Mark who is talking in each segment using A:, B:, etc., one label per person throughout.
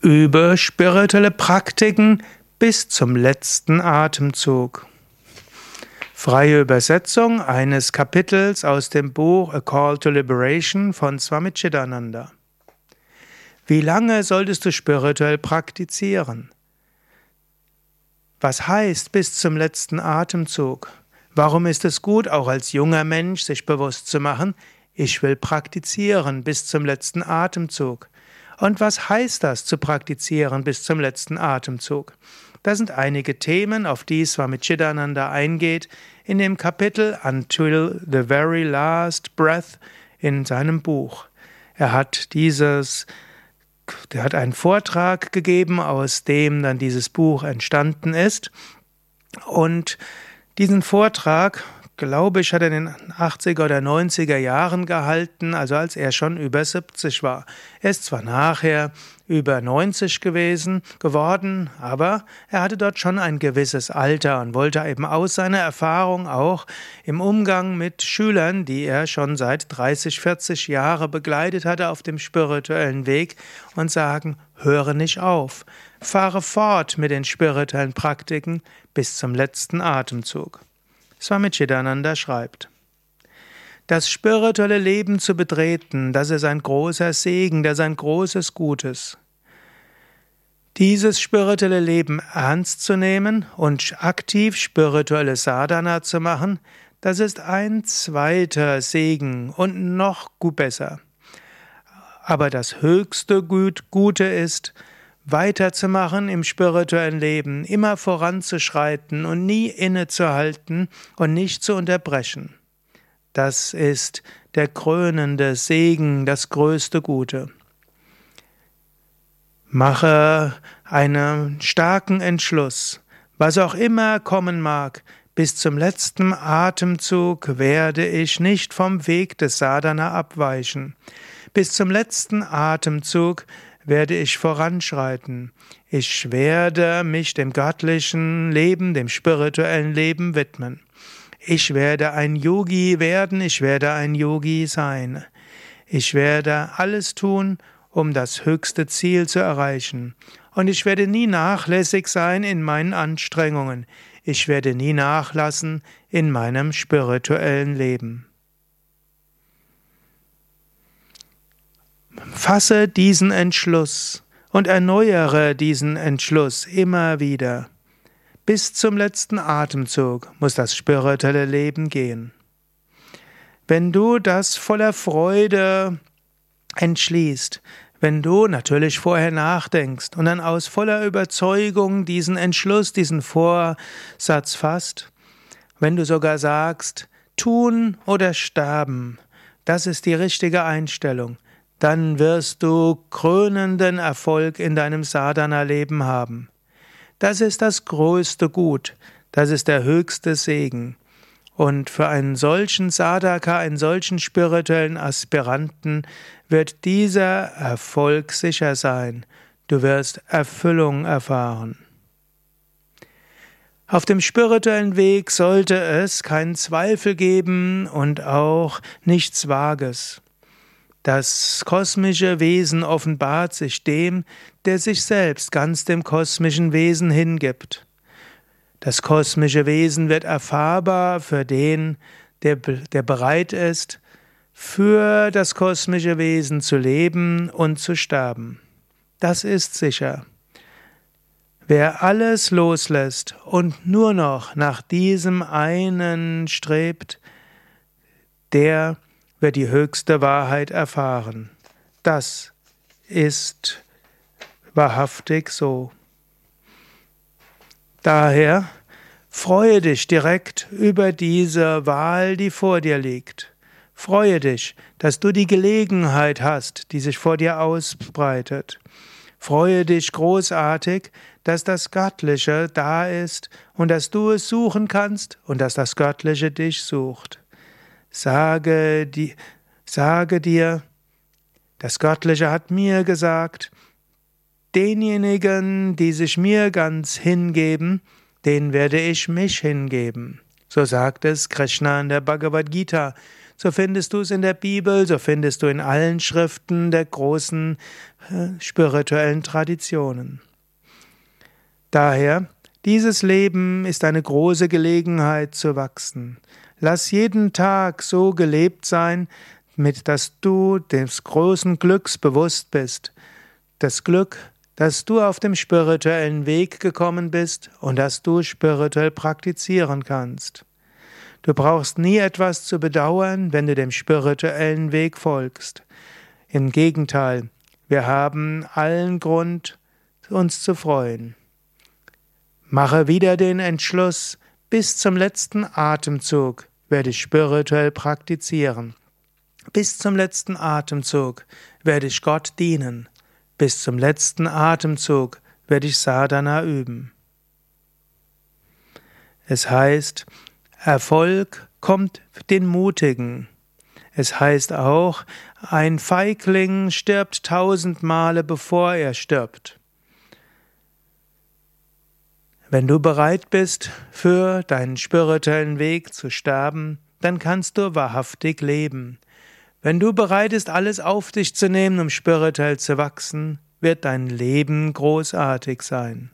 A: über spirituelle Praktiken bis zum letzten Atemzug. Freie Übersetzung eines Kapitels aus dem Buch A Call to Liberation von Swami Chidananda. Wie lange solltest du spirituell praktizieren? Was heißt bis zum letzten Atemzug? Warum ist es gut, auch als junger Mensch sich bewusst zu machen, ich will praktizieren bis zum letzten Atemzug? Und was heißt das, zu praktizieren bis zum letzten Atemzug? Das sind einige Themen, auf die Swami Chidananda eingeht in dem Kapitel Until the Very Last Breath in seinem Buch. Er hat dieses er hat einen Vortrag gegeben, aus dem dann dieses Buch entstanden ist. Und diesen Vortrag glaube ich, hat er in den 80er oder 90er Jahren gehalten, also als er schon über 70 war. Er ist zwar nachher über 90 gewesen, geworden, aber er hatte dort schon ein gewisses Alter und wollte eben aus seiner Erfahrung auch im Umgang mit Schülern, die er schon seit 30, 40 Jahren begleitet hatte auf dem spirituellen Weg und sagen, höre nicht auf, fahre fort mit den spirituellen Praktiken bis zum letzten Atemzug. Swami Chidananda schreibt, das spirituelle Leben zu betreten, das ist ein großer Segen, das ist ein großes Gutes. Dieses spirituelle Leben ernst zu nehmen und aktiv spirituelle Sadhana zu machen, das ist ein zweiter Segen und noch gut besser. Aber das höchste Gut, Gute ist, weiterzumachen im spirituellen Leben, immer voranzuschreiten und nie innezuhalten und nicht zu unterbrechen. Das ist der krönende Segen, das größte Gute. Mache einen starken Entschluss, was auch immer kommen mag, bis zum letzten Atemzug werde ich nicht vom Weg des Sadhana abweichen. Bis zum letzten Atemzug werde ich voranschreiten. Ich werde mich dem göttlichen Leben, dem spirituellen Leben widmen. Ich werde ein Yogi werden, ich werde ein Yogi sein. Ich werde alles tun, um das höchste Ziel zu erreichen. Und ich werde nie nachlässig sein in meinen Anstrengungen. Ich werde nie nachlassen in meinem spirituellen Leben. Fasse diesen Entschluss und erneuere diesen Entschluss immer wieder. Bis zum letzten Atemzug muss das spirituelle Leben gehen. Wenn du das voller Freude entschließt, wenn du natürlich vorher nachdenkst und dann aus voller Überzeugung diesen Entschluss, diesen Vorsatz fasst, wenn du sogar sagst, tun oder sterben, das ist die richtige Einstellung, dann wirst du krönenden Erfolg in deinem Sadhana-Leben haben. Das ist das größte Gut, das ist der höchste Segen. Und für einen solchen Sadhaka, einen solchen spirituellen Aspiranten wird dieser Erfolg sicher sein. Du wirst Erfüllung erfahren. Auf dem spirituellen Weg sollte es keinen Zweifel geben und auch nichts Vages. Das kosmische Wesen offenbart sich dem, der sich selbst ganz dem kosmischen Wesen hingibt. Das kosmische Wesen wird erfahrbar für den, der, der bereit ist, für das kosmische Wesen zu leben und zu sterben. Das ist sicher. Wer alles loslässt und nur noch nach diesem einen strebt, der wird die höchste Wahrheit erfahren. Das ist wahrhaftig so. Daher freue dich direkt über diese Wahl, die vor dir liegt. Freue dich, dass du die Gelegenheit hast, die sich vor dir ausbreitet. Freue dich großartig, dass das Göttliche da ist und dass du es suchen kannst und dass das Göttliche dich sucht. Sage, die, sage dir, das Göttliche hat mir gesagt, denjenigen, die sich mir ganz hingeben, den werde ich mich hingeben. So sagt es Krishna in der Bhagavad Gita so findest du es in der Bibel, so findest du in allen Schriften der großen äh, spirituellen Traditionen. Daher, dieses Leben ist eine große Gelegenheit zu wachsen. Lass jeden Tag so gelebt sein, mit dass du des großen Glücks bewusst bist. Das Glück, dass du auf dem spirituellen Weg gekommen bist und dass du spirituell praktizieren kannst. Du brauchst nie etwas zu bedauern, wenn du dem spirituellen Weg folgst. Im Gegenteil, wir haben allen Grund, uns zu freuen. Mache wieder den Entschluss, bis zum letzten Atemzug werde ich spirituell praktizieren. Bis zum letzten Atemzug werde ich Gott dienen. Bis zum letzten Atemzug werde ich Sadhana üben. Es heißt, Erfolg kommt den Mutigen. Es heißt auch, ein Feigling stirbt tausend Male, bevor er stirbt. Wenn du bereit bist, für deinen spirituellen Weg zu sterben, dann kannst du wahrhaftig leben. Wenn du bereit bist, alles auf dich zu nehmen, um spirituell zu wachsen, wird dein Leben großartig sein.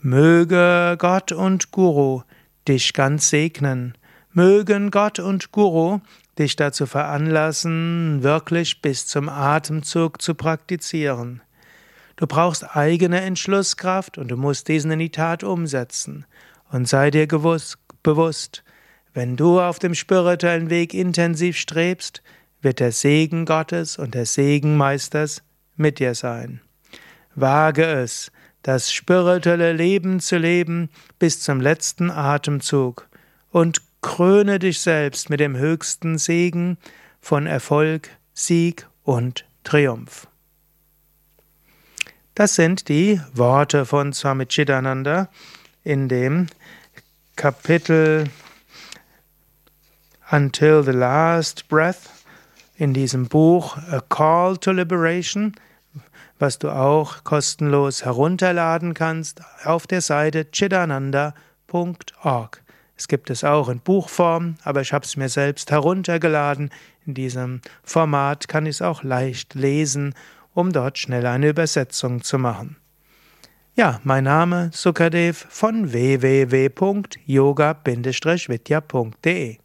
A: Möge Gott und Guru dich ganz segnen. Mögen Gott und Guru dich dazu veranlassen, wirklich bis zum Atemzug zu praktizieren. Du brauchst eigene Entschlusskraft und du musst diesen in die Tat umsetzen. Und sei dir gewusst, bewusst, wenn du auf dem spirituellen Weg intensiv strebst, wird der Segen Gottes und der Segen Meisters mit dir sein. Wage es, das spirituelle Leben zu leben bis zum letzten Atemzug und kröne dich selbst mit dem höchsten Segen von Erfolg, Sieg und Triumph. Das sind die Worte von Swami Chidananda in dem Kapitel Until the Last Breath in diesem Buch A Call to Liberation, was du auch kostenlos herunterladen kannst auf der Seite chidananda.org. Es gibt es auch in Buchform, aber ich habe es mir selbst heruntergeladen. In diesem Format kann ich es auch leicht lesen, um dort schnell eine Übersetzung zu machen. Ja, mein Name Sukadev von www.yoga-vidya.de